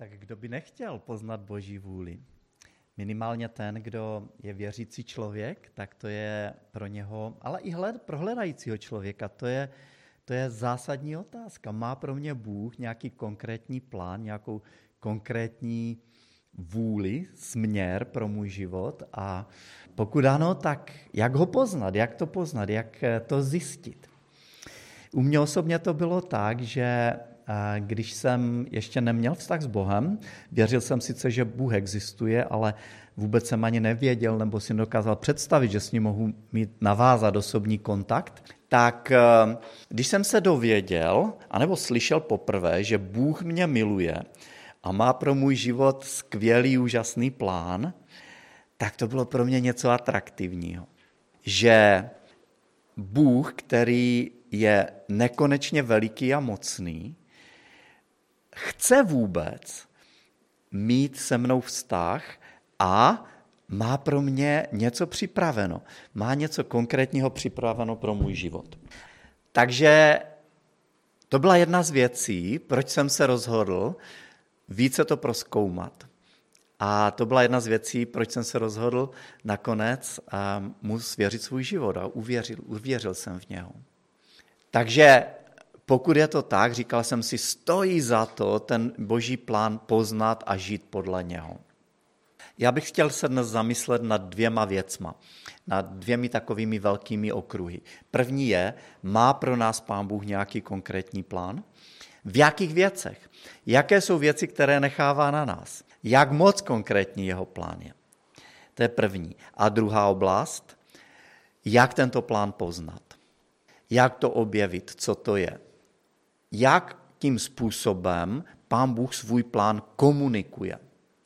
Tak kdo by nechtěl poznat Boží vůli? Minimálně ten, kdo je věřící člověk, tak to je pro něho, ale i hled, pro hledajícího člověka, to je, to je zásadní otázka. Má pro mě Bůh nějaký konkrétní plán, nějakou konkrétní vůli, směr pro můj život a pokud ano, tak jak ho poznat, jak to poznat, jak to zjistit. U mě osobně to bylo tak, že když jsem ještě neměl vztah s Bohem, věřil jsem sice, že Bůh existuje, ale vůbec jsem ani nevěděl nebo si nedokázal představit, že s ním mohu mít navázat osobní kontakt, tak eh, když jsem se dověděl, anebo slyšel poprvé, že Bůh mě miluje a má pro můj život skvělý, úžasný plán, tak to bylo pro mě něco atraktivního. Že Bůh, který je nekonečně veliký a mocný, chce vůbec mít se mnou vztah a má pro mě něco připraveno. Má něco konkrétního připraveno pro můj život. Takže to byla jedna z věcí, proč jsem se rozhodl více to proskoumat. A to byla jedna z věcí, proč jsem se rozhodl nakonec mu svěřit svůj život a uvěřil, uvěřil jsem v něho. Takže pokud je to tak, říkal jsem si, stojí za to ten boží plán poznat a žít podle něho. Já bych chtěl se dnes zamyslet nad dvěma věcma, nad dvěmi takovými velkými okruhy. První je, má pro nás Pán Bůh nějaký konkrétní plán? V jakých věcech? Jaké jsou věci, které nechává na nás? Jak moc konkrétní jeho plán je? To je první. A druhá oblast, jak tento plán poznat? Jak to objevit? Co to je? Jak tím způsobem pán Bůh svůj plán komunikuje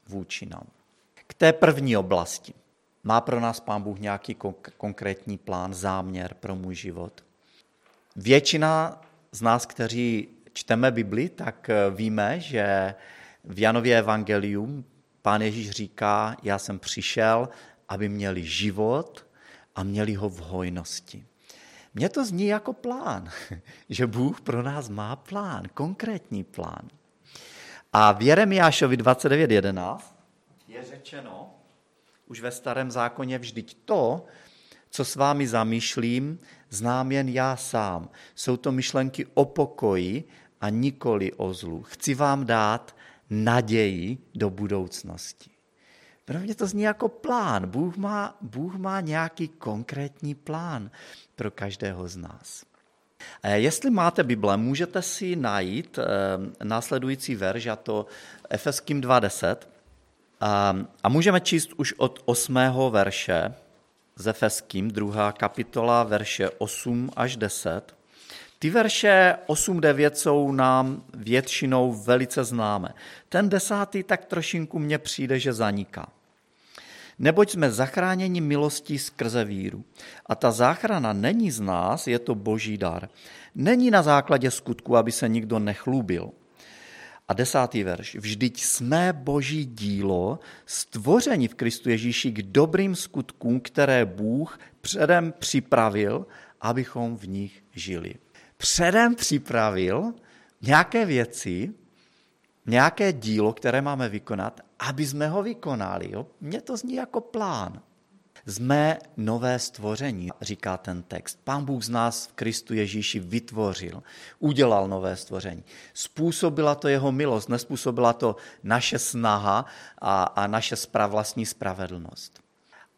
vůči nám. K té první oblasti. Má pro nás pán Bůh nějaký konkrétní plán, záměr pro můj život? Většina z nás, kteří čteme Bibli, tak víme, že v Janově evangelium pán Ježíš říká, já jsem přišel, aby měli život a měli ho v hojnosti. Mně to zní jako plán, že Bůh pro nás má plán, konkrétní plán. A v Jeremiášovi 29.11 je řečeno, už ve starém zákoně vždyť to, co s vámi zamýšlím, znám jen já sám. Jsou to myšlenky o pokoji a nikoli o zlu. Chci vám dát naději do budoucnosti. Pro mě to zní jako plán. Bůh má, Bůh má nějaký konkrétní plán pro každého z nás. Jestli máte Bible, můžete si najít eh, následující verš, a to Efeským 2.10. A můžeme číst už od 8. verše z Efeským, druhá kapitola, verše 8 až 10. Ty verše 8-9 jsou nám většinou velice známé. Ten desátý tak trošinku mně přijde, že zaniká. Neboť jsme zachráněni milostí skrze víru. A ta záchrana není z nás, je to boží dar. Není na základě skutku, aby se nikdo nechlubil. A desátý verš. Vždyť jsme boží dílo, stvoření v Kristu Ježíši k dobrým skutkům, které Bůh předem připravil, abychom v nich žili. Předem připravil nějaké věci, nějaké dílo, které máme vykonat, aby jsme ho vykonali. Jo? Mně to zní jako plán. Jsme nové stvoření, říká ten text. Pán Bůh z nás v Kristu Ježíši vytvořil, udělal nové stvoření. Způsobila to jeho milost, nespůsobila to naše snaha a, a naše vlastní spravedlnost.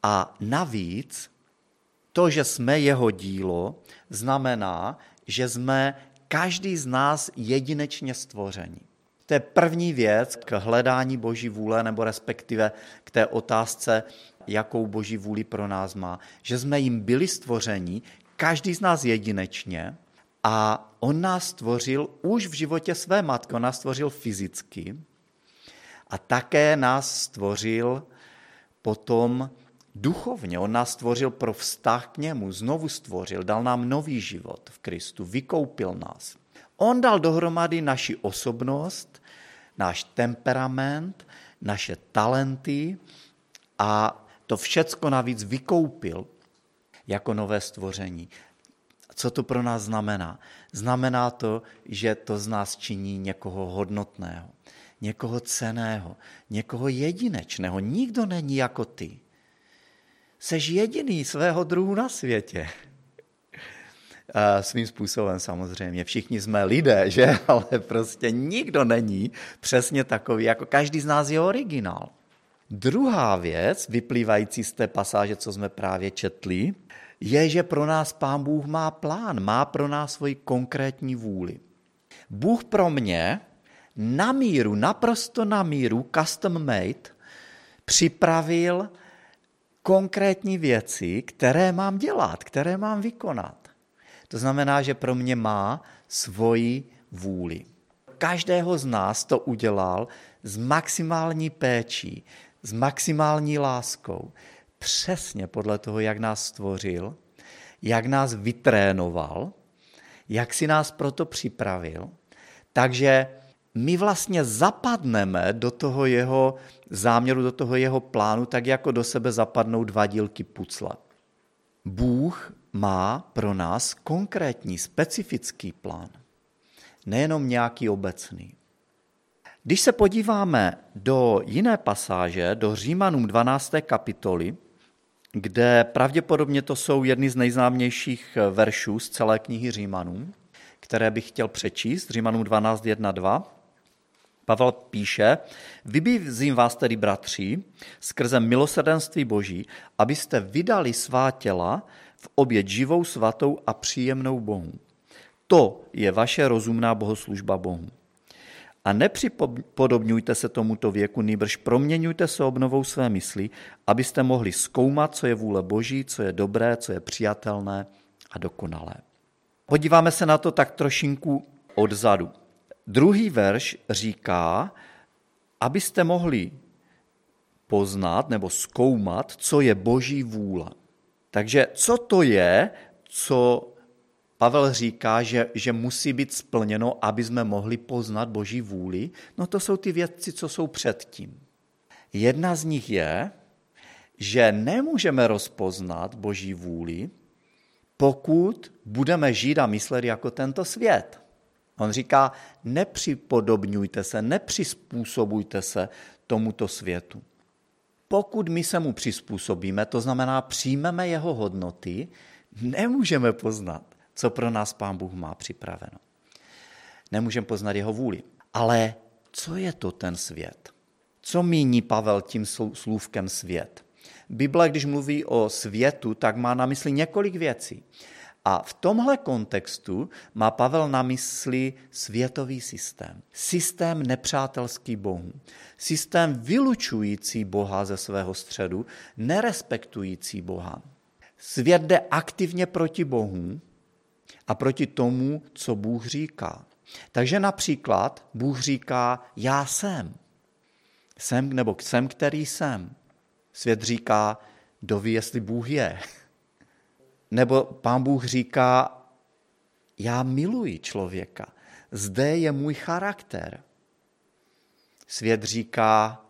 A navíc to, že jsme jeho dílo, znamená, že jsme každý z nás jedinečně stvoření. To je první věc k hledání boží vůle, nebo respektive k té otázce, jakou boží vůli pro nás má. Že jsme jim byli stvoření, každý z nás jedinečně, a on nás stvořil už v životě své matky, on nás stvořil fyzicky a také nás stvořil potom duchovně. On nás stvořil pro vztah k němu, znovu stvořil, dal nám nový život v Kristu, vykoupil nás. On dal dohromady naši osobnost, náš temperament, naše talenty a to všecko navíc vykoupil jako nové stvoření. Co to pro nás znamená? Znamená to, že to z nás činí někoho hodnotného, někoho ceného, někoho jedinečného. Nikdo není jako ty. Seš jediný svého druhu na světě. Svým způsobem samozřejmě. Všichni jsme lidé, že? Ale prostě nikdo není přesně takový, jako každý z nás je originál. Druhá věc, vyplývající z té pasáže, co jsme právě četli, je, že pro nás Pán Bůh má plán, má pro nás svoji konkrétní vůli. Bůh pro mě na míru, naprosto na míru, custom made, připravil konkrétní věci, které mám dělat, které mám vykonat. To znamená, že pro mě má svoji vůli. Každého z nás to udělal s maximální péčí, s maximální láskou, přesně podle toho, jak nás stvořil, jak nás vytrénoval, jak si nás proto připravil. Takže my vlastně zapadneme do toho jeho záměru, do toho jeho plánu, tak jako do sebe zapadnou dva dílky pucle. Bůh má pro nás konkrétní, specifický plán, nejenom nějaký obecný. Když se podíváme do jiné pasáže, do Římanům 12. kapitoly, kde pravděpodobně to jsou jedny z nejznámějších veršů z celé knihy Římanům, které bych chtěl přečíst, Římanům 12, 1, 2, Pavel píše, vybízím vás tedy, bratři, skrze milosrdenství Boží, abyste vydali svá těla v oběť živou, svatou a příjemnou Bohu. To je vaše rozumná bohoslužba Bohu. A nepřipodobňujte se tomuto věku, nýbrž proměňujte se obnovou své mysli, abyste mohli zkoumat, co je vůle Boží, co je dobré, co je přijatelné a dokonalé. Podíváme se na to tak trošinku odzadu. Druhý verš říká, abyste mohli poznat nebo zkoumat, co je boží vůle. Takže co to je, co Pavel říká, že, že musí být splněno, aby jsme mohli poznat boží vůli? No to jsou ty věci, co jsou předtím. Jedna z nich je, že nemůžeme rozpoznat boží vůli, pokud budeme žít a myslet jako tento svět. On říká, nepřipodobňujte se, nepřizpůsobujte se tomuto světu. Pokud my se mu přizpůsobíme, to znamená přijmeme jeho hodnoty, nemůžeme poznat, co pro nás Pán Bůh má připraveno. Nemůžeme poznat jeho vůli. Ale co je to ten svět? Co míní Pavel tím slůvkem svět? Bible, když mluví o světu, tak má na mysli několik věcí. A v tomhle kontextu má Pavel na mysli světový systém. Systém nepřátelský Bohu. Systém vylučující Boha ze svého středu, nerespektující Boha. Svět jde aktivně proti Bohu a proti tomu, co Bůh říká. Takže například Bůh říká, já jsem. Jsem nebo jsem, který jsem. Svět říká, doví, jestli Bůh je. Nebo pán Bůh říká, já miluji člověka, zde je můj charakter. Svět říká,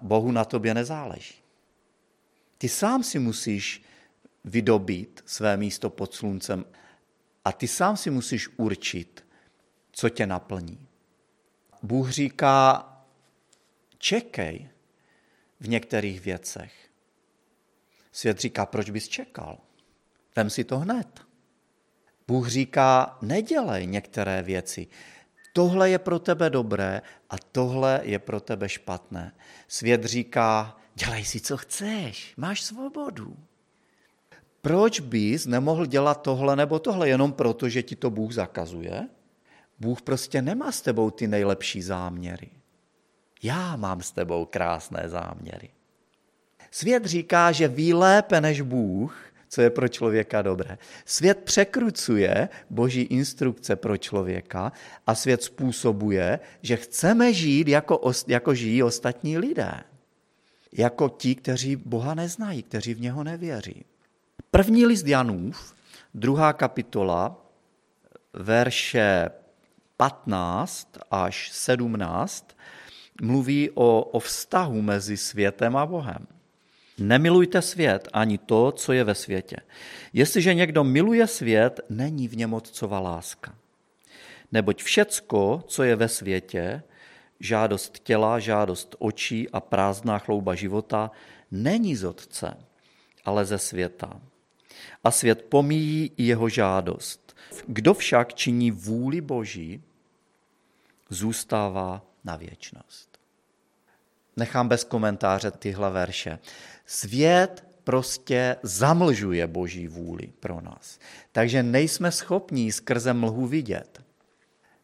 Bohu na tobě nezáleží. Ty sám si musíš vydobít své místo pod sluncem a ty sám si musíš určit, co tě naplní. Bůh říká, čekej v některých věcech. Svět říká, proč bys čekal? Vem si to hned. Bůh říká, nedělej některé věci. Tohle je pro tebe dobré a tohle je pro tebe špatné. Svět říká, dělej si, co chceš, máš svobodu. Proč bys nemohl dělat tohle nebo tohle jenom proto, že ti to Bůh zakazuje? Bůh prostě nemá s tebou ty nejlepší záměry. Já mám s tebou krásné záměry. Svět říká, že ví lépe než Bůh, co je pro člověka dobré. Svět překrucuje boží instrukce pro člověka a svět způsobuje, že chceme žít jako, jako žijí ostatní lidé. Jako ti, kteří Boha neznají, kteří v něho nevěří. První list Janův, druhá kapitola, verše 15 až 17, mluví o, o vztahu mezi světem a Bohem. Nemilujte svět ani to, co je ve světě. Jestliže někdo miluje svět, není v něm otcova láska. Neboť všecko, co je ve světě, žádost těla, žádost očí a prázdná chlouba života není z Otce, ale ze světa. A svět pomíjí i jeho žádost. Kdo však činí vůli Boží, zůstává na věčnost. Nechám bez komentáře tyhle verše. Svět prostě zamlžuje Boží vůli pro nás. Takže nejsme schopní skrze mlhu vidět.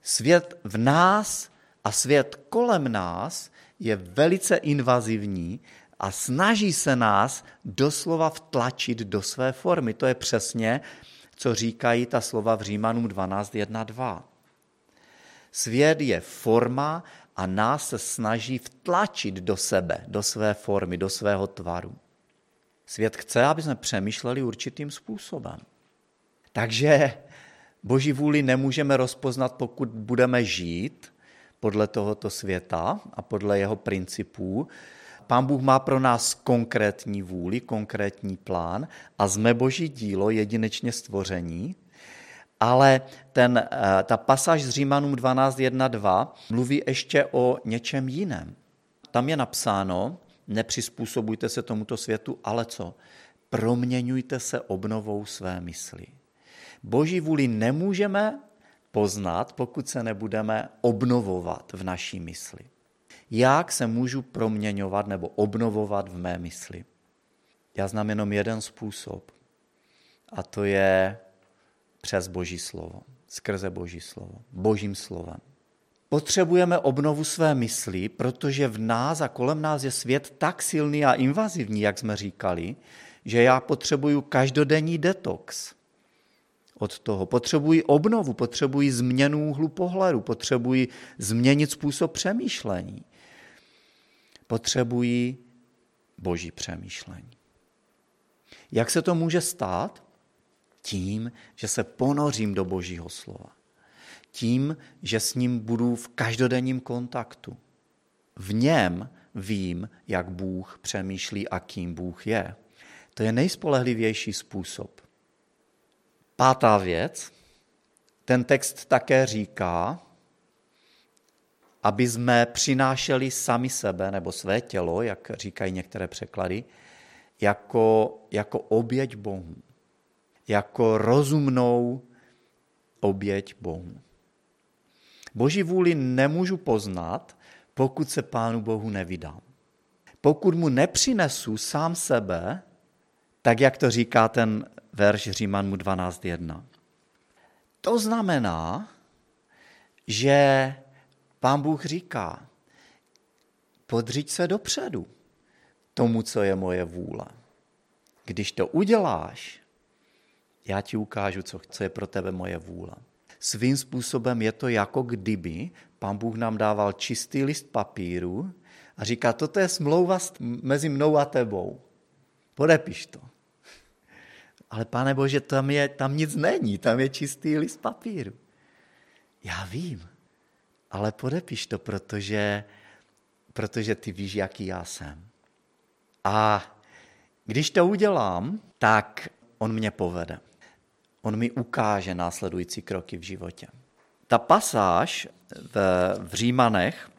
Svět v nás a svět kolem nás je velice invazivní a snaží se nás doslova vtlačit do své formy. To je přesně, co říkají ta slova v Římanům 12.1.2. Svět je forma a nás se snaží vtlačit do sebe, do své formy, do svého tvaru. Svět chce, aby jsme přemýšleli určitým způsobem. Takže Boží vůli nemůžeme rozpoznat, pokud budeme žít podle tohoto světa a podle jeho principů. Pán Bůh má pro nás konkrétní vůli, konkrétní plán a jsme Boží dílo, jedinečně stvoření. Ale ten, eh, ta pasáž z Římanům 12.1.2 mluví ještě o něčem jiném. Tam je napsáno, nepřizpůsobujte se tomuto světu, ale co? Proměňujte se obnovou své mysli. Boží vůli nemůžeme poznat, pokud se nebudeme obnovovat v naší mysli. Jak se můžu proměňovat nebo obnovovat v mé mysli? Já znám jenom jeden způsob a to je přes Boží slovo, skrze Boží slovo, Božím slovem. Potřebujeme obnovu své mysli, protože v nás a kolem nás je svět tak silný a invazivní, jak jsme říkali, že já potřebuju každodenní detox od toho. Potřebuji obnovu, potřebuji změnu úhlu pohledu, potřebuji změnit způsob přemýšlení. Potřebuji boží přemýšlení. Jak se to může stát? Tím, že se ponořím do božího slova. Tím, že s ním budu v každodenním kontaktu. V něm vím, jak Bůh přemýšlí a kým Bůh je. To je nejspolehlivější způsob. Pátá věc. Ten text také říká, aby jsme přinášeli sami sebe nebo své tělo, jak říkají některé překlady, jako, jako oběť Bohu. Jako rozumnou oběť Bohu. Boží vůli nemůžu poznat, pokud se Pánu Bohu nevydám. Pokud mu nepřinesu sám sebe, tak jak to říká ten verš Římanmu 12.1. To znamená, že pán Bůh říká, podřiď se dopředu tomu, co je moje vůle. Když to uděláš, já ti ukážu, co, co je pro tebe moje vůle. Svým způsobem je to jako kdyby pán Bůh nám dával čistý list papíru a říká, toto je smlouva mezi mnou a tebou. Podepiš to. Ale pane Bože, tam, je, tam nic není, tam je čistý list papíru. Já vím, ale podepiš to, protože, protože ty víš, jaký já jsem. A když to udělám, tak on mě povede. On mi ukáže následující kroky v životě. Ta pasáž v, v Římanech,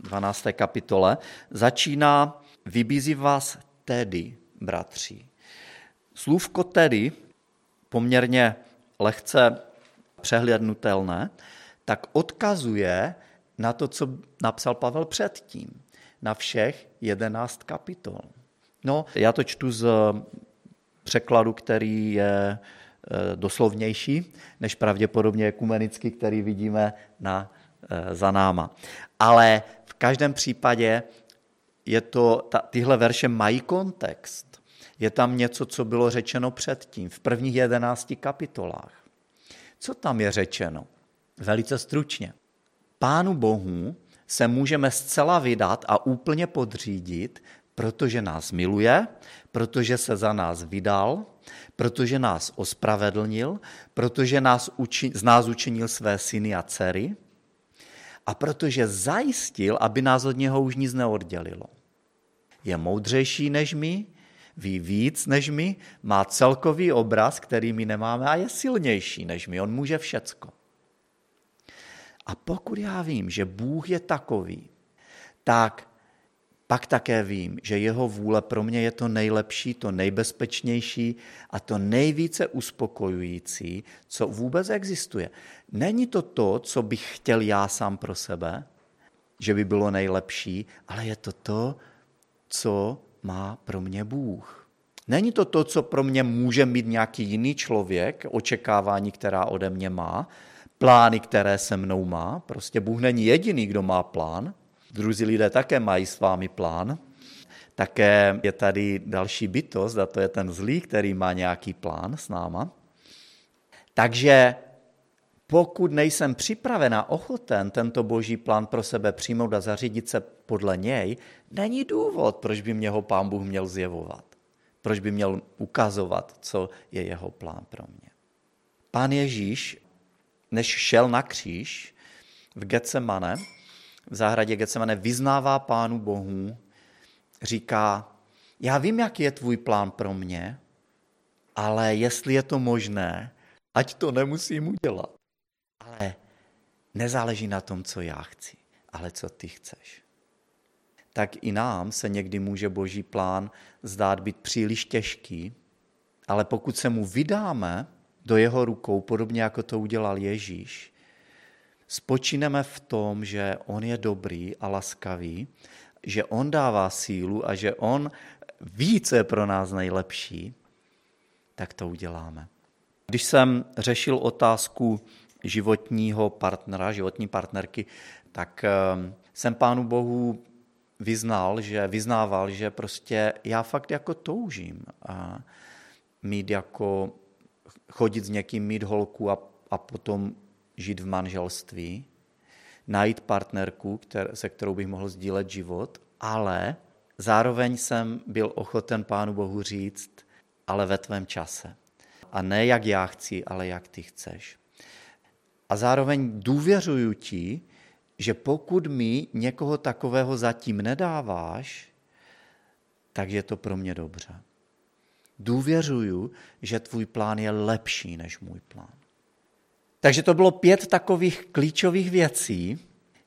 12. kapitole, začíná vybízí vás tedy, bratři, Slůvko tedy, poměrně lehce přehlednutelné, tak odkazuje na to, co napsal Pavel předtím, na všech jedenáct kapitol. No, já to čtu z překladu, který je doslovnější, než pravděpodobně ekumenicky, který vidíme na, e, za náma. Ale v každém případě je to, ta, tyhle verše mají kontext je tam něco, co bylo řečeno předtím, v prvních jedenácti kapitolách. Co tam je řečeno? Velice stručně. Pánu Bohu se můžeme zcela vydat a úplně podřídit, protože nás miluje, protože se za nás vydal, protože nás ospravedlnil, protože nás uči, z nás učinil své syny a dcery a protože zajistil, aby nás od něho už nic neoddělilo. Je moudřejší než my, ví víc než my, má celkový obraz, který my nemáme a je silnější než my. On může všecko. A pokud já vím, že Bůh je takový, tak pak také vím, že jeho vůle pro mě je to nejlepší, to nejbezpečnější a to nejvíce uspokojující, co vůbec existuje. Není to to, co bych chtěl já sám pro sebe, že by bylo nejlepší, ale je to to, co má pro mě Bůh. Není to to, co pro mě může mít nějaký jiný člověk, očekávání, která ode mě má, plány, které se mnou má. Prostě Bůh není jediný, kdo má plán. Druzí lidé také mají s vámi plán. Také je tady další bytost, a to je ten zlý, který má nějaký plán s náma. Takže pokud nejsem připraven a ochoten tento boží plán pro sebe přijmout a zařídit se podle něj, není důvod, proč by mě ho pán Bůh měl zjevovat. Proč by měl ukazovat, co je jeho plán pro mě. Pán Ježíš, než šel na kříž v Getsemane, v zahradě Getsemane, vyznává pánu Bohu, říká, já vím, jaký je tvůj plán pro mě, ale jestli je to možné, ať to nemusím udělat. Ale nezáleží na tom, co já chci, ale co ty chceš. Tak i nám se někdy může boží plán zdát být příliš těžký, ale pokud se mu vydáme do jeho rukou, podobně jako to udělal Ježíš, spočineme v tom, že on je dobrý a laskavý, že on dává sílu a že on ví, co je pro nás nejlepší, tak to uděláme. Když jsem řešil otázku životního partnera, životní partnerky, tak ehm, jsem Pánu Bohu vyznal, že vyznával, že prostě já fakt jako toužím a mít jako chodit s někým, mít holku a, a potom žít v manželství, najít partnerku, se kterou bych mohl sdílet život, ale zároveň jsem byl ochoten Pánu Bohu říct, ale ve tvém čase. A ne jak já chci, ale jak ty chceš. A zároveň důvěřuju ti, že pokud mi někoho takového zatím nedáváš, tak je to pro mě dobře. Důvěřuju, že tvůj plán je lepší než můj plán. Takže to bylo pět takových klíčových věcí,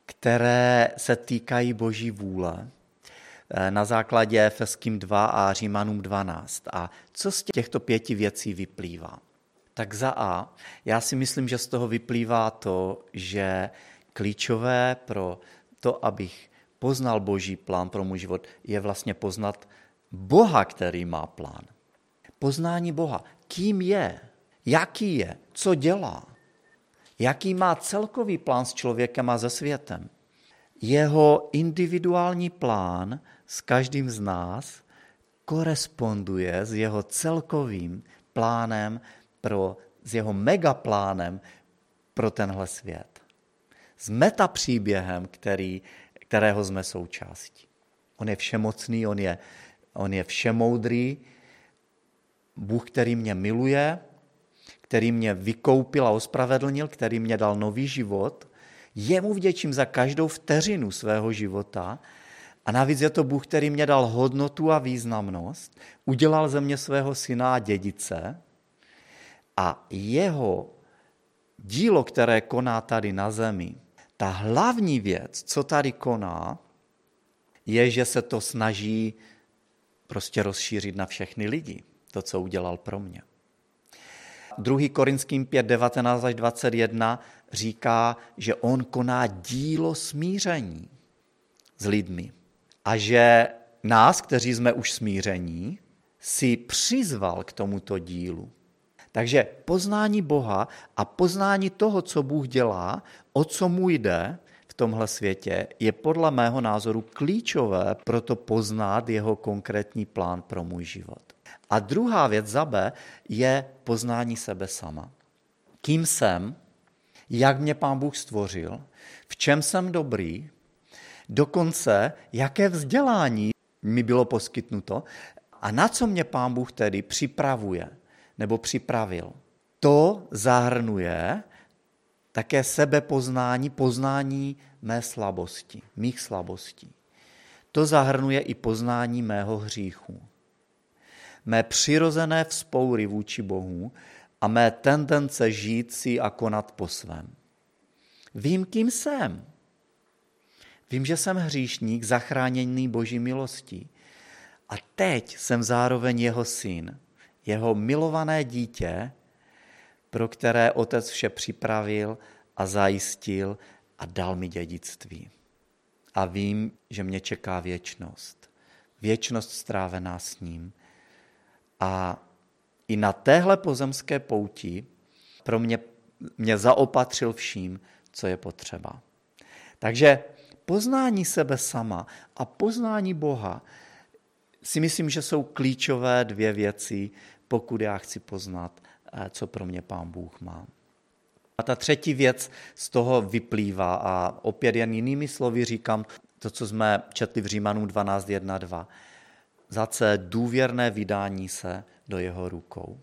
které se týkají Boží vůle eh, na základě Efeským 2 a Římanům 12. A co z těchto pěti věcí vyplývá? Tak za A, já si myslím, že z toho vyplývá to, že klíčové pro to, abych poznal Boží plán pro můj život, je vlastně poznat Boha, který má plán. Poznání Boha. Kým je? Jaký je? Co dělá? Jaký má celkový plán s člověkem a se světem? Jeho individuální plán s každým z nás koresponduje s jeho celkovým plánem pro, s jeho megaplánem pro tenhle svět. S metapříběhem, který, kterého jsme součástí. On je všemocný, on je, on je všemoudrý, Bůh, který mě miluje, který mě vykoupil a ospravedlnil, který mě dal nový život. Jemu vděčím za každou vteřinu svého života a navíc je to Bůh, který mě dal hodnotu a významnost, udělal ze mě svého syna a dědice a jeho dílo, které koná tady na zemi, ta hlavní věc, co tady koná, je, že se to snaží prostě rozšířit na všechny lidi, to, co udělal pro mě. 2. Korinským 5, 19 až 21 říká, že on koná dílo smíření s lidmi a že nás, kteří jsme už smíření, si přizval k tomuto dílu. Takže poznání Boha a poznání toho, co Bůh dělá, o co mu jde v tomhle světě, je podle mého názoru klíčové pro to poznat jeho konkrétní plán pro můj život. A druhá věc za B je poznání sebe sama. Kým jsem, jak mě pán Bůh stvořil, v čem jsem dobrý, dokonce jaké vzdělání mi bylo poskytnuto a na co mě pán Bůh tedy připravuje nebo připravil. To zahrnuje také sebepoznání, poznání mé slabosti, mých slabostí. To zahrnuje i poznání mého hříchu mé přirozené vzpoury vůči Bohu a mé tendence žít si a konat po svém. Vím, kým jsem. Vím, že jsem hříšník, zachráněný boží milostí. A teď jsem zároveň jeho syn, jeho milované dítě, pro které otec vše připravil a zajistil a dal mi dědictví. A vím, že mě čeká věčnost. Věčnost strávená s ním. A i na téhle pozemské pouti pro mě, mě zaopatřil vším, co je potřeba. Takže poznání sebe sama a poznání Boha si myslím, že jsou klíčové dvě věci, pokud já chci poznat, eh, co pro mě Pán Bůh má. A ta třetí věc z toho vyplývá a opět jen jinými slovy říkám to, co jsme četli v Římanům 12.1.2. Zace důvěrné vydání se do jeho rukou.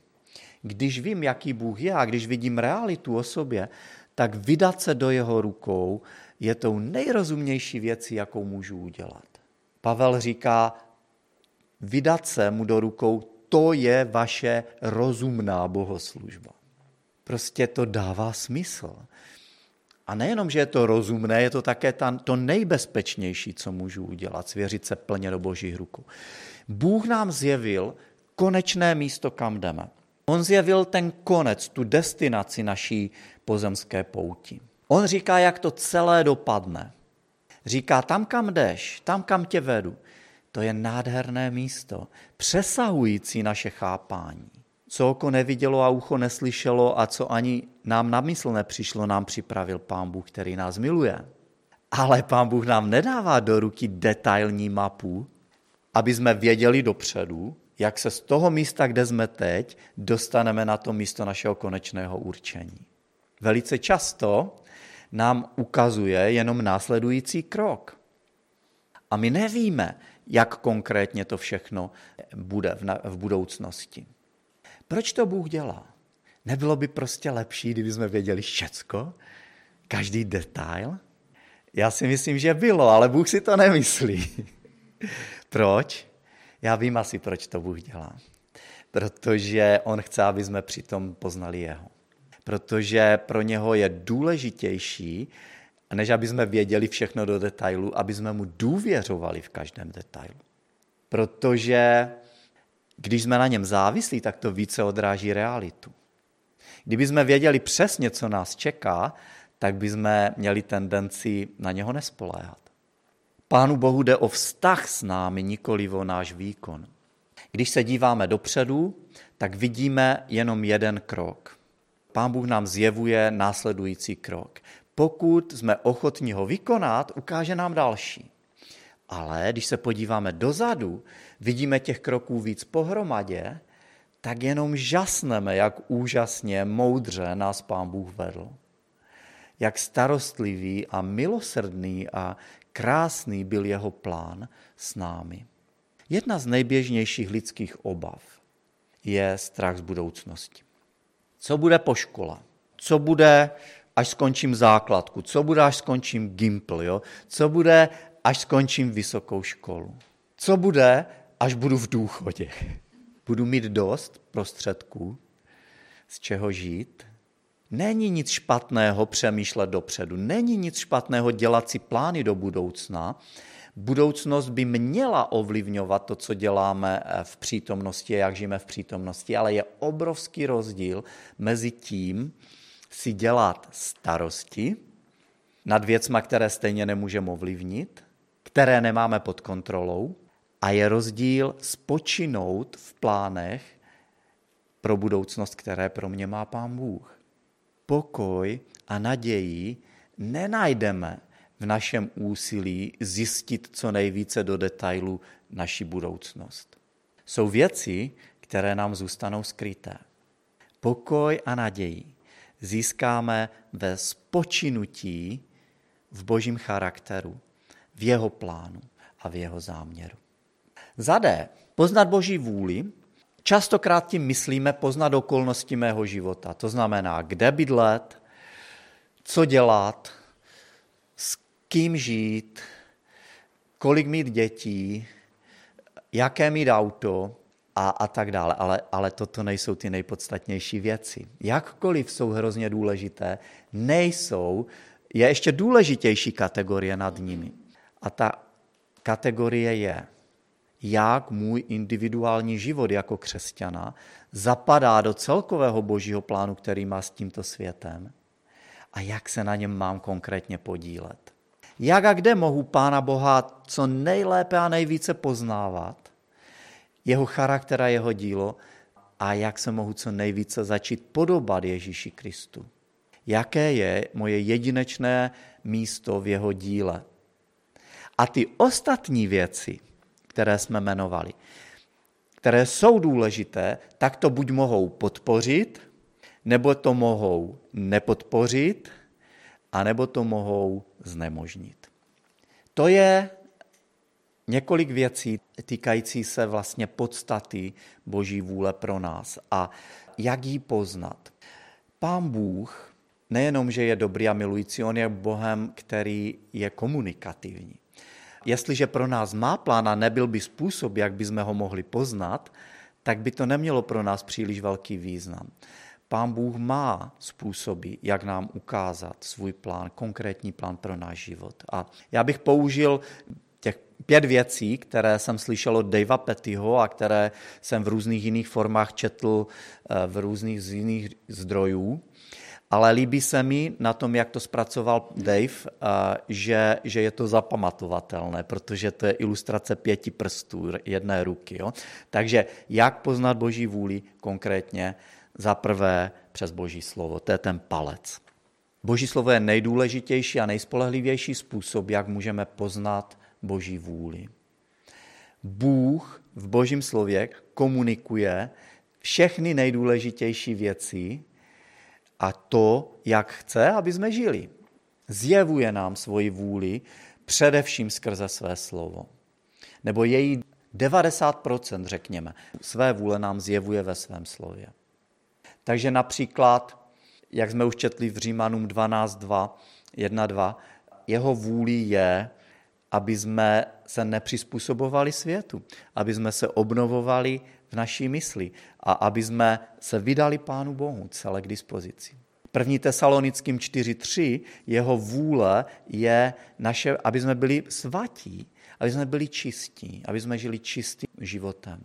Když vím, jaký Bůh je a když vidím realitu o sobě, tak vydat se do jeho rukou je tou nejrozumnější věcí, jakou můžu udělat. Pavel říká, vydat se mu do rukou, to je vaše rozumná bohoslužba. Prostě to dává smysl. A nejenom, že je to rozumné, je to také ta, to nejbezpečnější, co můžu udělat, svěřit se plně do božích rukou. Bůh nám zjevil konečné místo, kam jdeme. On zjevil ten konec, tu destinaci naší pozemské pouti. On říká, jak to celé dopadne. Říká, tam, kam jdeš, tam, kam tě vedu, to je nádherné místo, přesahující naše chápání. Co oko nevidělo a ucho neslyšelo a co ani nám na mysl nepřišlo, nám připravil Pán Bůh, který nás miluje. Ale Pán Bůh nám nedává do ruky detailní mapu, aby jsme věděli dopředu, jak se z toho místa, kde jsme teď, dostaneme na to místo našeho konečného určení. Velice často nám ukazuje jenom následující krok. A my nevíme, jak konkrétně to všechno bude v budoucnosti. Proč to Bůh dělá? Nebylo by prostě lepší, kdyby jsme věděli všecko? Každý detail? Já si myslím, že bylo, ale Bůh si to nemyslí. Proč? Já vím asi, proč to Bůh dělá. Protože On chce, aby jsme přitom poznali Jeho. Protože pro něho je důležitější, než aby jsme věděli všechno do detailu, aby jsme mu důvěřovali v každém detailu. Protože když jsme na něm závislí, tak to více odráží realitu. Kdyby jsme věděli přesně, co nás čeká, tak by jsme měli tendenci na něho nespoléhat. Pánu Bohu jde o vztah s námi, nikoli o náš výkon. Když se díváme dopředu, tak vidíme jenom jeden krok. Pán Bůh nám zjevuje následující krok. Pokud jsme ochotní ho vykonat, ukáže nám další. Ale když se podíváme dozadu, vidíme těch kroků víc pohromadě, tak jenom žasneme, jak úžasně, moudře nás Pán Bůh vedl. Jak starostlivý a milosrdný a krásný byl jeho plán s námi. Jedna z nejběžnějších lidských obav je strach z budoucnosti. Co bude po škole? Co bude, až skončím základku? Co bude, až skončím Gimpl? Jo? Co bude, až skončím vysokou školu? Co bude, až budu v důchodě? Budu mít dost prostředků, z čeho žít? Není nic špatného přemýšlet dopředu, není nic špatného dělat si plány do budoucna. Budoucnost by měla ovlivňovat to, co děláme eh, v přítomnosti, jak žijeme v přítomnosti, ale je obrovský rozdíl mezi tím si dělat starosti nad věcma, které stejně nemůžeme ovlivnit, které nemáme pod kontrolou, a je rozdíl spočinout v plánech pro budoucnost, které pro mě má Pán Bůh pokoj a naději nenajdeme v našem úsilí zjistit co nejvíce do detailu naši budoucnost. Jsou věci, které nám zůstanou skryté. Pokoj a naději získáme ve spočinutí v božím charakteru, v jeho plánu a v jeho záměru. Zadé, poznat boží vůli Častokrát tím myslíme poznat okolnosti mého života. To znamená, kde bydlet, co dělat, s kým žít, kolik mít dětí, jaké mít auto a, a tak dále. Ale, ale toto nejsou ty nejpodstatnější věci. Jakkoliv jsou hrozně důležité, nejsou je ještě důležitější kategorie nad nimi. A ta kategorie je, jak můj individuální život jako křesťana zapadá do celkového božího plánu, který má s tímto světem a jak se na něm mám konkrétně podílet. Jak a kde mohu Pána Boha co nejlépe a nejvíce poznávat, jeho charakter a jeho dílo a jak se mohu co nejvíce začít podobat Ježíši Kristu. Jaké je moje jedinečné místo v jeho díle. A ty ostatní věci, které jsme jmenovali, které jsou důležité, tak to buď mohou podpořit, nebo to mohou nepodpořit, anebo to mohou znemožnit. To je několik věcí týkající se vlastně podstaty Boží vůle pro nás a jak ji poznat. Pán Bůh nejenom, že je dobrý a milující, on je Bohem, který je komunikativní. Jestliže pro nás má plán a nebyl by způsob, jak bychom ho mohli poznat, tak by to nemělo pro nás příliš velký význam. Pán Bůh má způsoby, jak nám ukázat svůj plán, konkrétní plán pro náš život. A já bych použil těch pět věcí, které jsem slyšel od Davea Pettyho a které jsem v různých jiných formách četl eh, v různých jiných zdrojů. Ale líbí se mi na tom, jak to zpracoval Dave, eh, že, že je to zapamatovatelné, protože to je ilustrace pěti prstů jedné ruky. Jo? Takže jak poznat Boží vůli konkrétně? Za prvé přes Boží slovo, to je ten palec. Boží slovo je nejdůležitější a nejspolehlivější způsob, jak můžeme poznat Boží vůli. Bůh v Božím slově komunikuje všechny nejdůležitější věci a to, jak chce, aby jsme žili. Zjevuje nám svoji vůli především skrze své slovo. Nebo její 90%, řekněme, své vůle nám zjevuje ve svém slově. Takže například, jak jsme už četli v Římanům 12.2, 1.2, jeho vůli je, aby jsme se nepřizpůsobovali světu, aby jsme se obnovovali v naší mysli a aby jsme se vydali Pánu Bohu celé k dispozici. První Tesalonickým 4.3, jeho vůle je, naše, aby jsme byli svatí, aby jsme byli čistí, aby jsme žili čistým životem.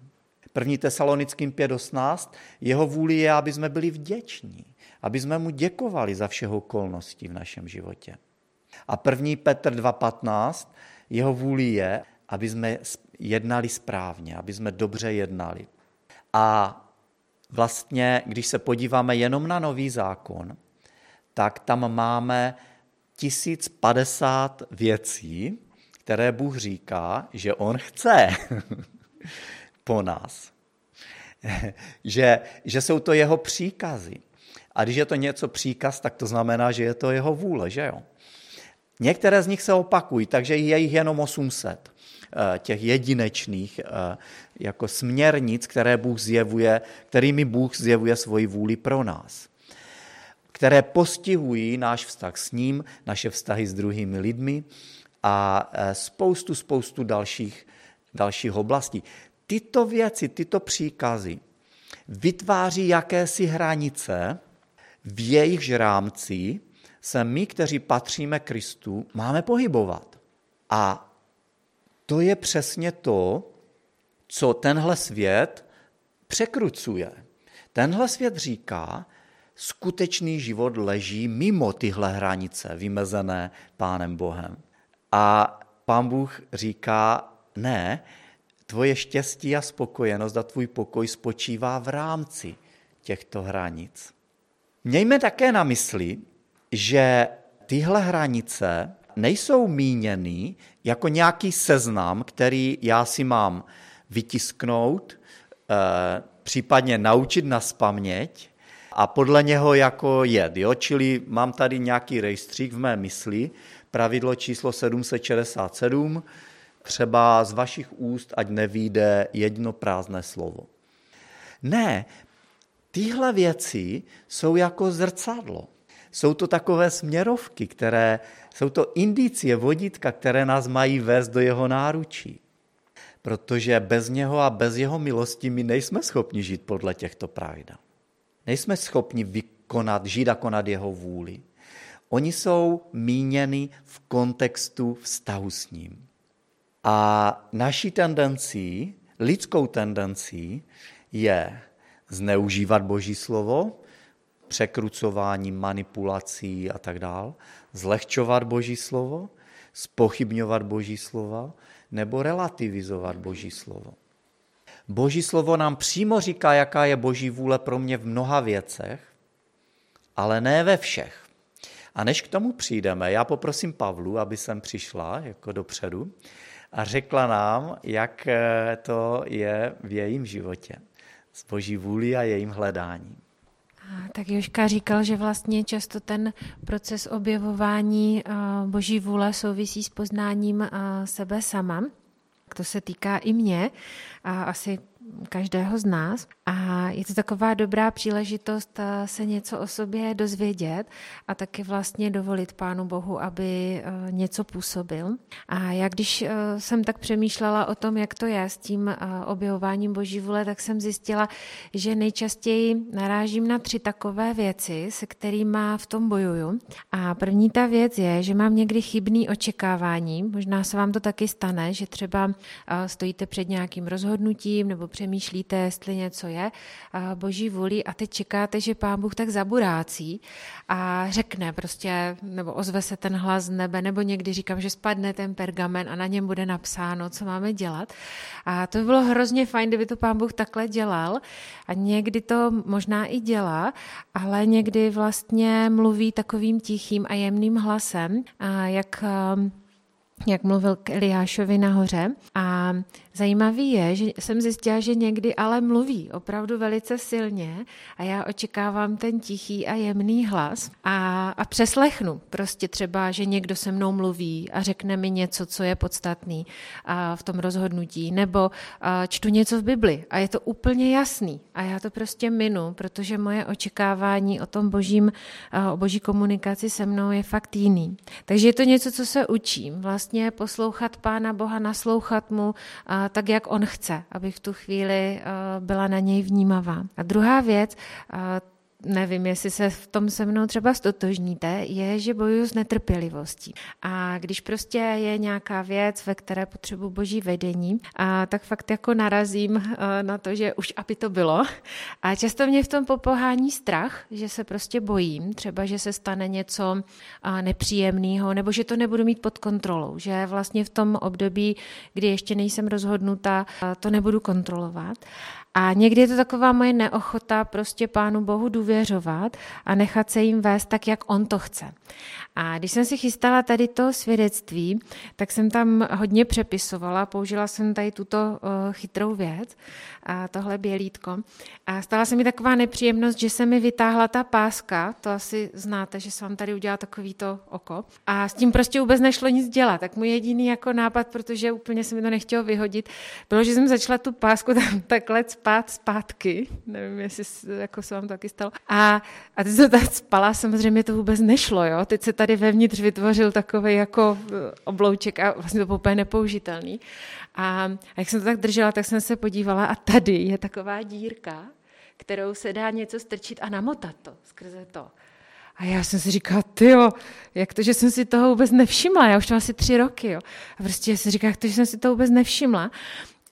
První Tesalonickým 5.18, jeho vůli je, aby jsme byli vděční, aby jsme mu děkovali za všeho okolností v našem životě. A první Petr 2.15, jeho vůli je, aby jsme jednali správně, aby jsme dobře jednali. A vlastně, když se podíváme jenom na nový zákon, tak tam máme 1050 věcí, které Bůh říká, že On chce po nás. že, že jsou to jeho příkazy. A když je to něco příkaz, tak to znamená, že je to jeho vůle, že jo? Některé z nich se opakují, takže je jich jenom 800 eh, těch jedinečných eh, jako směrnic, které Bůh zjevuje, kterými Bůh zjevuje svoji vůli pro nás které postihují náš vztah s ním, naše vztahy s druhými lidmi a eh, spoustu, spoustu dalších, dalších oblastí. Tyto věci, tyto příkazy vytváří jakési hranice, v jejich rámci se my, kteří patříme Kristu, máme pohybovat. A to je přesně to, co tenhle svět překrucuje. Tenhle svět říká, skutečný život leží mimo tyhle hranice vymezené Pánem Bohem. A Pán Bůh říká, ne, tvoje štěstí a spokojenost a tvůj pokoj spočívá v rámci těchto hranic. Mějme také na mysli, že tyhle hranice nejsou míněny jako nějaký seznam, který já si mám vytisknout, eh, případně naučit na spaměť a podle něho jako jed. Jo? Čili mám tady nějaký rejstřík v mé mysli, pravidlo číslo 767, třeba z vašich úst, ať nevíde jedno prázdné slovo. Ne, tyhle věci jsou jako zrcadlo. Jsou to takové směrovky, které jsou to indicie, vodítka, které nás mají vést do jeho náručí. Protože bez něho a bez jeho milosti my nejsme schopni žít podle těchto pravidel. Nejsme schopni vykonat, žít a konat jeho vůli. Oni jsou míněny v kontextu vztahu s ním. A naší tendencí, lidskou tendencí, je zneužívat Boží slovo, překrucování, manipulací a tak dál, zlehčovat Boží slovo, spochybňovat Boží slova nebo relativizovat Boží slovo. Boží slovo nám přímo říká, jaká je Boží vůle pro mě v mnoha věcech, ale ne ve všech. A než k tomu přijdeme, já poprosím Pavlu, aby sem přišla jako dopředu a řekla nám, jak to je v jejím životě s boží vůli a jejím hledáním. Tak Joška říkal, že vlastně často ten proces objevování boží vůle souvisí s poznáním sebe sama. To se týká i mě a asi každého z nás. A je to taková dobrá příležitost eh, se něco o sobě dozvědět a taky vlastně dovolit Pánu Bohu, aby eh, něco působil. A já když eh, jsem tak přemýšlela o tom, jak to je s tím objevováním Boží vůle, tak jsem zjistila, že nejčastěji narážím na tři takové věci, se kterými v tom bojuju. A první ta věc je, že mám někdy chybný očekávání. Možná se vám to taky stane, že třeba stojíte před nějakým rozhodnutím nebo přemýšlíte, jestli něco je boží vůli a teď čekáte, že pán Bůh tak zaburácí a řekne prostě, nebo ozve se ten hlas z nebe, nebo někdy říkám, že spadne ten pergamen a na něm bude napsáno, co máme dělat. A to by bylo hrozně fajn, kdyby to pán Bůh takhle dělal a někdy to možná i dělá, ale někdy vlastně mluví takovým tichým a jemným hlasem, a jak jak mluvil k Eliášovi nahoře. A zajímavý je, že jsem zjistila, že někdy ale mluví opravdu velice silně a já očekávám ten tichý a jemný hlas a, a přeslechnu prostě třeba, že někdo se mnou mluví a řekne mi něco, co je podstatný a v tom rozhodnutí, nebo a čtu něco v Bibli a je to úplně jasný a já to prostě minu, protože moje očekávání o tom božím, o boží komunikaci se mnou je fakt jiný. Takže je to něco, co se učím. Vlastně poslouchat Pána Boha, naslouchat mu tak, jak on chce, abych v tu chvíli byla na něj vnímavá. A druhá věc, nevím, jestli se v tom se mnou třeba stotožníte, je, že bojuju s netrpělivostí. A když prostě je nějaká věc, ve které potřebuji boží vedení, a tak fakt jako narazím eh, na to, že už aby to bylo. A často mě v tom popohání strach, že se prostě bojím, třeba, že se stane něco eh, nepříjemného, nebo že to nebudu mít pod kontrolou, že vlastně v tom období, kdy ještě nejsem rozhodnuta, eh, to nebudu kontrolovat. A někdy je to taková moje neochota prostě Pánu Bohu důvěřovat a nechat se jim vést tak, jak On to chce. A když jsem si chystala tady to svědectví, tak jsem tam hodně přepisovala, použila jsem tady tuto uh, chytrou věc, a tohle bělítko. A stala se mi taková nepříjemnost, že se mi vytáhla ta páska, to asi znáte, že se vám tady udělá takovýto oko. A s tím prostě vůbec nešlo nic dělat. Tak můj jediný jako nápad, protože úplně se mi to nechtělo vyhodit, bylo, že jsem začala tu pásku tam takhle spát zpátky. Nevím, jestli jako se vám to taky stalo. A, a teď se tak spala, samozřejmě to vůbec nešlo, jo. Teď se tady vevnitř vytvořil takový jako eh, oblouček a vlastně to bylo úplně nepoužitelný. A, a jak jsem to tak držela, tak jsem se podívala a tady je taková dírka, kterou se dá něco strčit a namotat to skrze to. A já jsem si říkala, ty jo, jak to, že jsem si toho vůbec nevšimla, já už mám asi tři roky, jo. A prostě jsem říkala, jak to, že jsem si to vůbec nevšimla.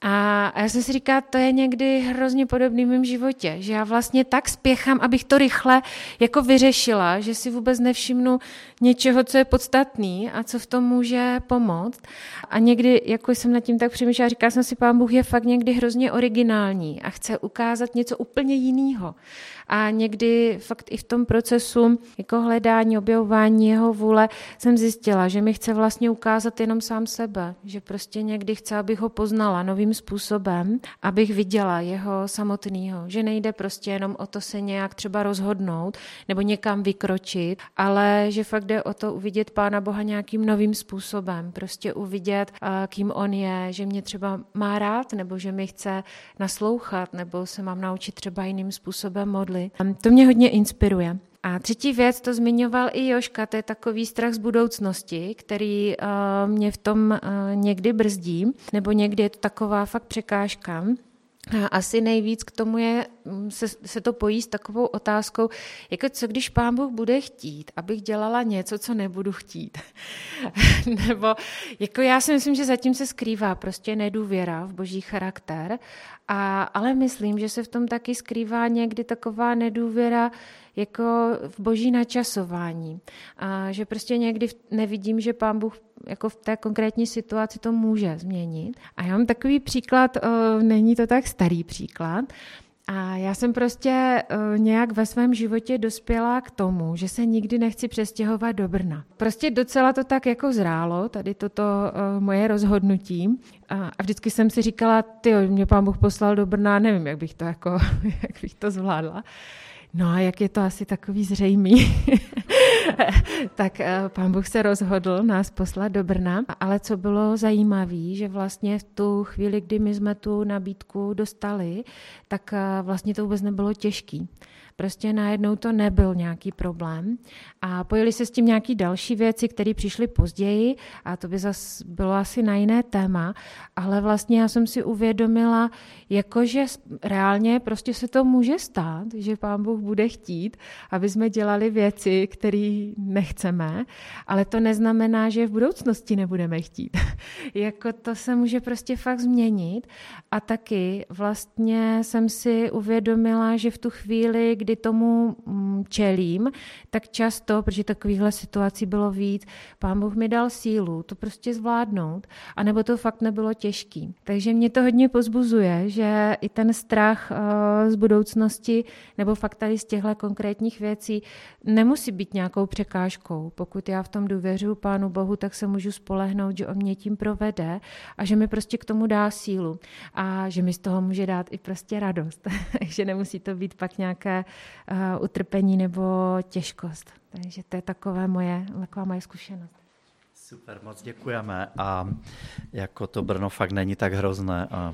A, já jsem si říkala, to je někdy hrozně podobný v mém životě, že já vlastně tak spěchám, abych to rychle jako vyřešila, že si vůbec nevšimnu něčeho, co je podstatný a co v tom může pomoct. A někdy, jako jsem nad tím tak přemýšlela, říkala jsem si, pán Bůh je fakt někdy hrozně originální a chce ukázat něco úplně jiného. A někdy fakt i v tom procesu jako hledání, objevování jeho vůle jsem zjistila, že mi chce vlastně ukázat jenom sám sebe, že prostě někdy chce, abych ho poznala novým způsobem, abych viděla jeho samotného, že nejde prostě jenom o to se nějak třeba rozhodnout nebo někam vykročit, ale že fakt jde o to uvidět Pána Boha nějakým novým způsobem, prostě uvidět, kým on je, že mě třeba má rád, nebo že mi chce naslouchat, nebo se mám naučit třeba jiným způsobem modlit to mě hodně inspiruje. A třetí věc, to zmiňoval i Joška, to je takový strach z budoucnosti, který uh, mě v tom uh, někdy brzdí, nebo někdy je to taková fakt překážka. A asi nejvíc k tomu je mm, se, se to pojí s takovou otázkou, jako co když pán Bůh bude chtít, abych dělala něco, co nebudu chtít. Nebo jako já si myslím, že zatím se skrývá prostě nedůvěra v boží charakter, a, ale myslím, že se v tom taky skrývá někdy taková nedůvěra jako v boží načasování. A že prostě někdy nevidím, že pán Bůh jako v té konkrétní situaci to může změnit. A já mám takový příklad, není to tak starý příklad, a já jsem prostě uh, nějak ve svém životě dospěla k tomu, že se nikdy nechci přestěhovat do Brna. Prostě docela to tak jako zrálo, tady toto uh, moje rozhodnutí. A, a vždycky jsem si říkala, ty, mě pán Bůh poslal do Brna, nevím, jak bych to jako, jak bych to zvládla. No a jak je to asi takový zřejmý, tak eh, pán Bůh se rozhodl nás poslat do Brna, ale co bylo zajímavé, že vlastně v tu chvíli, kdy my jsme tu nabídku dostali, tak eh, vlastně to vůbec nebylo těžký. Prostě najednou to nebyl nějaký problém. A pojili se s tím nějaké další věci, které přišly později a to by zase bylo asi na jiné téma, ale vlastně já jsem si uvědomila, jakože reálně prostě se to může stát, že pán Bůh bude chtít, aby jsme dělali věci, které nechceme, ale to neznamená, že v budoucnosti nebudeme chtít. jako to se může prostě fakt změnit a taky vlastně jsem si uvědomila, že v tu chvíli, kdy tomu mm, čelím, tak často, protože takovýchhle situací bylo víc, pán Bůh mi dal sílu to prostě zvládnout, anebo to fakt nebylo těžký. Takže mě to hodně pozbuzuje, že i ten strach eh, z budoucnosti nebo fakt tady z těchto konkrétních věcí nemusí být nějakou překážkou. Pokud já v tom důvěřuji Pánu Bohu, tak se můžu spolehnout, že on mě tím provede a že mi prostě k tomu dá sílu a že mi z toho může dát i prostě radost. Takže nemusí to být pak nějaké uh, utrpení nebo těžkost. Takže to je takové moje, taková moje zkušenost. Super, moc děkujeme a jako to Brno fakt není tak hrozné. A...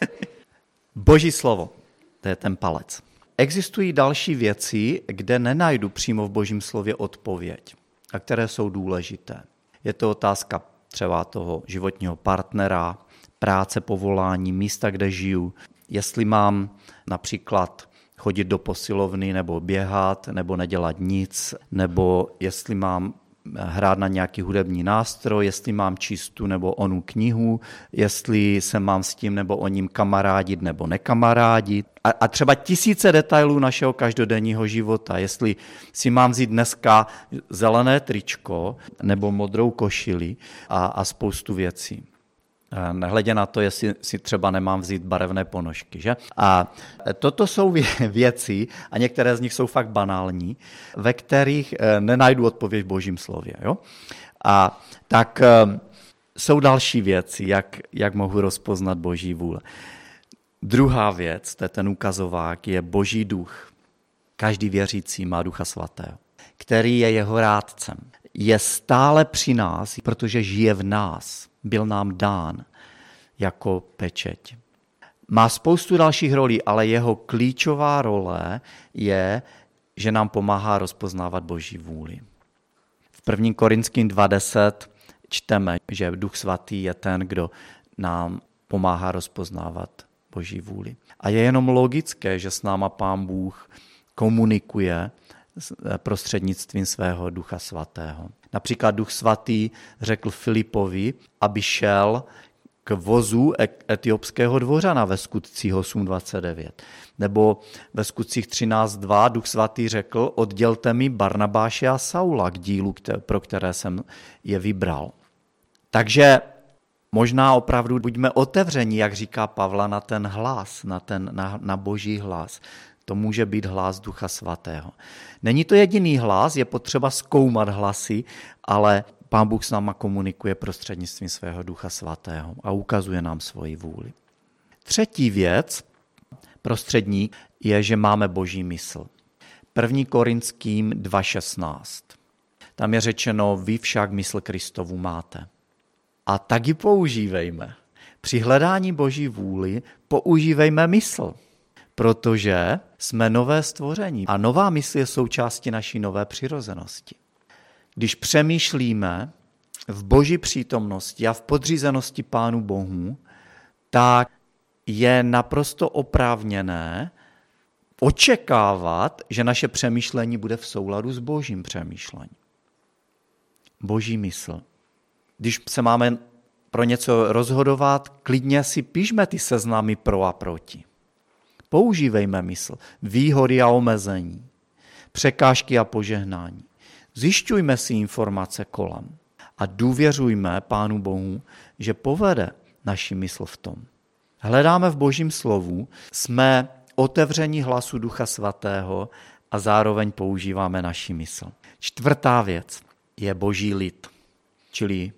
Boží slovo, to je ten palec. Existují další věci, kde nenajdu přímo v Božím slově odpověď a které jsou důležité. Je to otázka třeba toho životního partnera, práce, povolání, místa, kde žiju, jestli mám například chodit do posilovny nebo běhat, nebo nedělat nic, nebo jestli mám hrát na nějaký hudební nástroj, jestli mám číst tu nebo onu knihu, jestli se mám s tím nebo o ním kamarádit nebo nekamarádit. A, a třeba tisíce detailů našeho každodenního života, jestli si mám vzít dneska zelené tričko nebo modrou košili a, a spoustu věcí. Nehledě na to, jestli si třeba nemám vzít barevné ponožky. Že? A toto jsou věci, a některé z nich jsou fakt banální, ve kterých eh, nenajdu odpověď v božím slově. Jo? A tak eh, jsou další věci, jak, jak mohu rozpoznat boží vůle. Druhá věc, to je ten ukazovák, je boží duch. Každý věřící má ducha svatého, který je jeho rádcem. Je stále při nás, protože žije v nás byl nám dán jako pečeť. Má spoustu dalších rolí, ale jeho klíčová role je, že nám pomáhá rozpoznávat Boží vůli. V 1. Korinským 2.10 čteme, že Duch Svatý je ten, kdo nám pomáhá rozpoznávat Boží vůli. A je jenom logické, že s náma Pán Bůh komunikuje prostřednictvím svého Ducha Svatého. Například Duch Svatý řekl Filipovi, aby šel k vozu etiopského dvořana ve skutcích 8.29. Nebo ve skutcích 13.2 Duch Svatý řekl, oddělte mi Barnabáše a Saula k dílu, pro které jsem je vybral. Takže možná opravdu buďme otevření, jak říká Pavla, na ten hlas, na, ten, na, na boží hlas. To může být hlas Ducha Svatého. Není to jediný hlas, je potřeba zkoumat hlasy, ale Pán Bůh s náma komunikuje prostřednictvím svého Ducha Svatého a ukazuje nám svoji vůli. Třetí věc, prostřední, je, že máme boží mysl. 1. Korinským 2.16. Tam je řečeno, vy však mysl Kristovu máte. A tak ji používejme. Při hledání boží vůli používejme mysl protože jsme nové stvoření a nová mysl je součástí naší nové přirozenosti. Když přemýšlíme v boží přítomnosti a v podřízenosti Pánu Bohu, tak je naprosto oprávněné očekávat, že naše přemýšlení bude v souladu s božím přemýšlením. Boží mysl. Když se máme pro něco rozhodovat, klidně si píšme ty seznamy pro a proti. Používejme mysl, výhody a omezení, překážky a požehnání. Zjišťujme si informace kolem a důvěřujme Pánu Bohu, že povede naši mysl v tom. Hledáme v Božím slovu, jsme otevření hlasu Ducha Svatého a zároveň používáme naši mysl. Čtvrtá věc je Boží lid, čili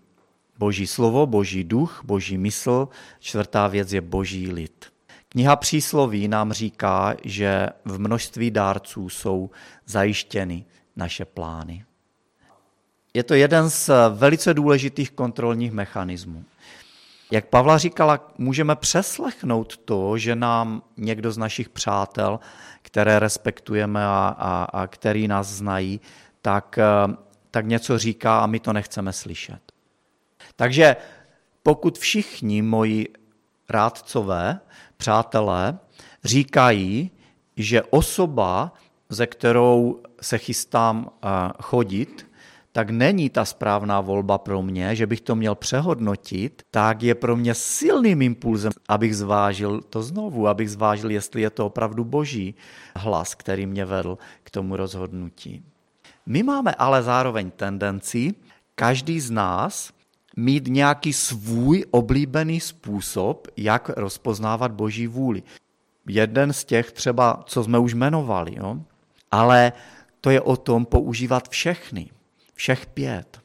Boží slovo, Boží duch, Boží mysl. Čtvrtá věc je Boží lid. Kniha přísloví nám říká, že v množství dárců jsou zajištěny naše plány. Je to jeden z velice důležitých kontrolních mechanismů. Jak Pavla říkala, můžeme přeslechnout to, že nám někdo z našich přátel, které respektujeme a, a, a který nás znají, tak, tak něco říká a my to nechceme slyšet. Takže pokud všichni moji rádcové, přátelé, říkají, že osoba, ze kterou se chystám eh, chodit, tak není ta správná volba pro mě, že bych to měl přehodnotit, tak je pro mě silným impulzem, abych zvážil to znovu, abych zvážil, jestli je to opravdu boží hlas, který mě vedl k tomu rozhodnutí. My máme ale zároveň tendenci, každý z nás, mít nějaký svůj oblíbený způsob, jak rozpoznávat boží vůli. Jeden z těch třeba, co jsme už jmenovali, jo? ale to je o tom používat všechny, všech pět.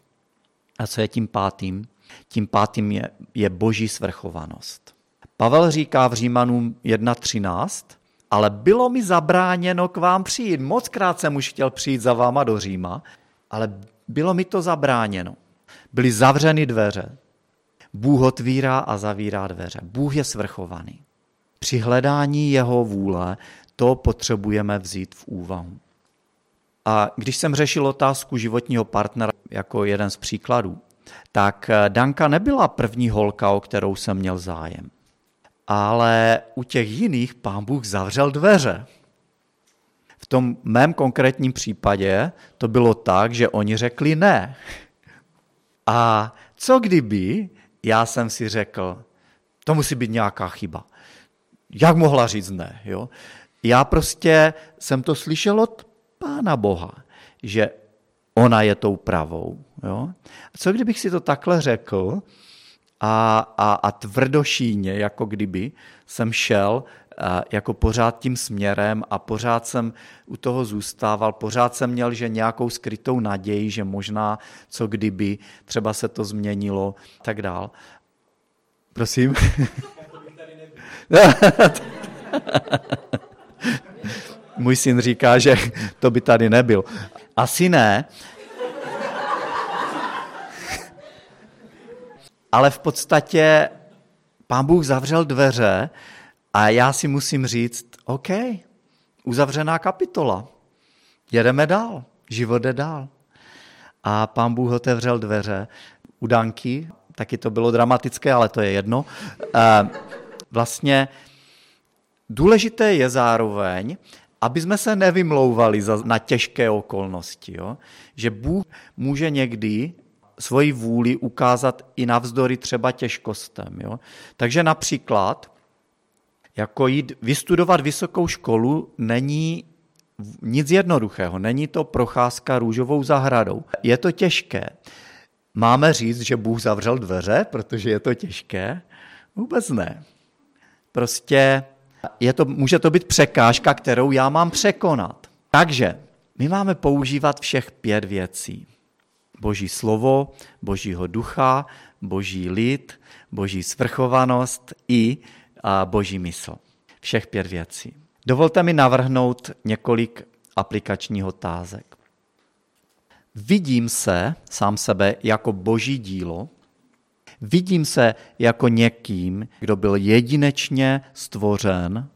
A co je tím pátým? Tím pátým je, je boží svrchovanost. Pavel říká v Římanům 1.13, ale bylo mi zabráněno k vám přijít. Moc krát jsem už chtěl přijít za váma do Říma, ale bylo mi to zabráněno byly zavřeny dveře. Bůh otvírá a zavírá dveře. Bůh je svrchovaný. Při hledání jeho vůle to potřebujeme vzít v úvahu. A když jsem řešil otázku životního partnera jako jeden z příkladů, tak Danka nebyla první holka, o kterou jsem měl zájem. Ale u těch jiných pán Bůh zavřel dveře. V tom mém konkrétním případě to bylo tak, že oni řekli ne. A co kdyby já jsem si řekl, to musí být nějaká chyba. Jak mohla říct ne? Jo? Já prostě jsem to slyšel od Pána Boha, že ona je tou pravou. Jo? A co kdybych si to takhle řekl a, a, a tvrdošíně, jako kdyby jsem šel jako pořád tím směrem a pořád jsem u toho zůstával, pořád jsem měl, že nějakou skrytou naději, že možná co kdyby, třeba se to změnilo, tak dál. Prosím? Můj syn říká, že to by tady nebyl. Asi ne. Ale v podstatě pán Bůh zavřel dveře a já si musím říct, OK, uzavřená kapitola, jedeme dál, život jde dál. A pán Bůh otevřel dveře u Danky, taky to bylo dramatické, ale to je jedno. Vlastně důležité je zároveň, aby jsme se nevymlouvali na těžké okolnosti. Jo? Že Bůh může někdy svoji vůli ukázat i navzdory třeba těžkostem. Jo? Takže například jako jít vystudovat vysokou školu není nic jednoduchého. Není to procházka růžovou zahradou. Je to těžké. Máme říct, že Bůh zavřel dveře, protože je to těžké? Vůbec ne. Prostě je to, může to být překážka, kterou já mám překonat. Takže my máme používat všech pět věcí. Boží slovo, Božího ducha, Boží lid, Boží svrchovanost i a boží mysl. Všech pět věcí. Dovolte mi navrhnout několik aplikačních otázek. Vidím se sám sebe jako boží dílo, vidím se jako někým, kdo byl jedinečně stvořen,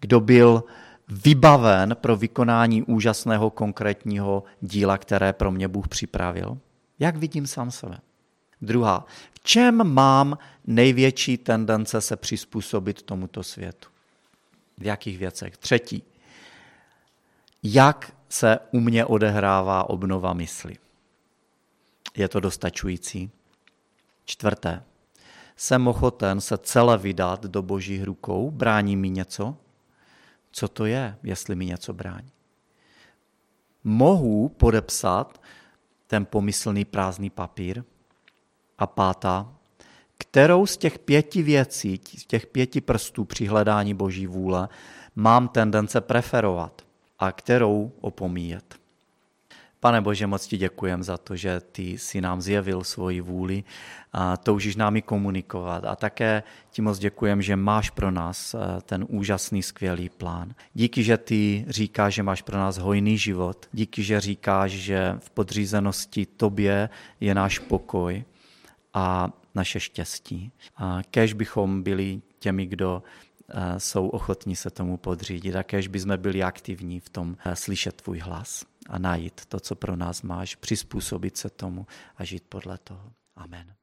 kdo byl vybaven pro vykonání úžasného konkrétního díla, které pro mě Bůh připravil. Jak vidím sám sebe? Druhá, v čem mám největší tendence se přizpůsobit tomuto světu? V jakých věcech? Třetí, jak se u mě odehrává obnova mysli? Je to dostačující? Čtvrté, jsem ochoten se celé vydat do božích rukou, brání mi něco? Co to je, jestli mi něco brání? Mohu podepsat ten pomyslný prázdný papír? A pátá, kterou z těch pěti věcí, z těch pěti prstů při hledání boží vůle mám tendence preferovat a kterou opomíjet? Pane Bože, moc ti děkujem za to, že ty si nám zjevil svoji vůli a toužíš námi komunikovat. A také ti moc děkujem, že máš pro nás eh, ten úžasný, skvělý plán. Díky, že ty říkáš, že máš pro nás hojný život. Díky, že říkáš, že v podřízenosti tobě je náš pokoj a naše štěstí. A kež bychom byli těmi, kdo eh, jsou ochotní se tomu podřídit a kež bychom byli aktivní v tom eh, slyšet tvůj hlas a najít to, co pro nás máš, přizpůsobit se tomu a žít podle toho. Amen.